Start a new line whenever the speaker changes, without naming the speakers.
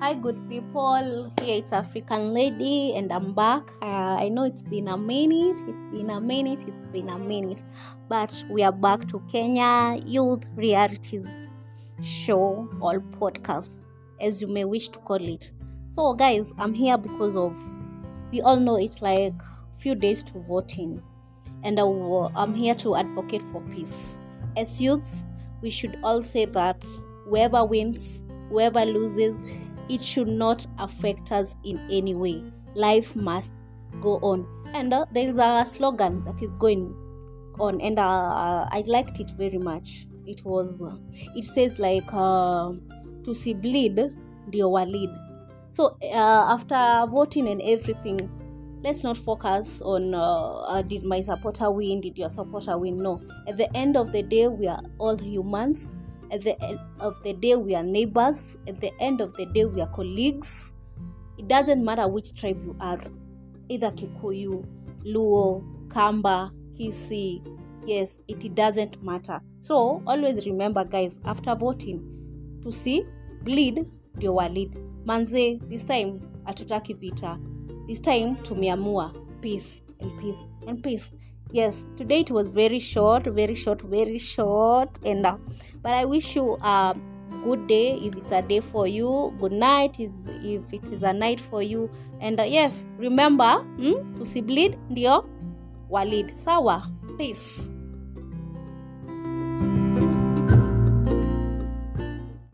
Hi, good people. Here it's African Lady, and I'm back. Uh, I know it's been a minute, it's been a minute, it's been a minute, but we are back to Kenya Youth Realities Show or podcast, as you may wish to call it. So, guys, I'm here because of we all know it's like few days to voting, and I I'm here to advocate for peace. As youths, we should all say that whoever wins, whoever loses, it should not affect us in any way. Life must go on. And uh, there is a slogan that is going on, and uh, I liked it very much. It was, uh, it says like, uh, to see bleed, ndio walid. So uh, after voting and everything, let's not focus on uh, uh, did my supporter win, did your supporter win. No. At the end of the day, we are all humans. At the end of the day, we are neighbors. At the end of the day, we are colleagues. It doesn't matter which tribe you are, either Kikuyu, Luo, Kamba, Kisii. Yes, it doesn't matter. So always remember, guys, after voting, to see bleed ndio walid. Manze, this time hatutaki vita. This time tumeamua peace and peace and peace. Yes, today it was very short, very short, very short, and uh, but I wish you a good day if it's a day for you. Good night is if it is a night for you, and uh, yes, remember, hmm, to see bleed ndio walid. Sawa, peace.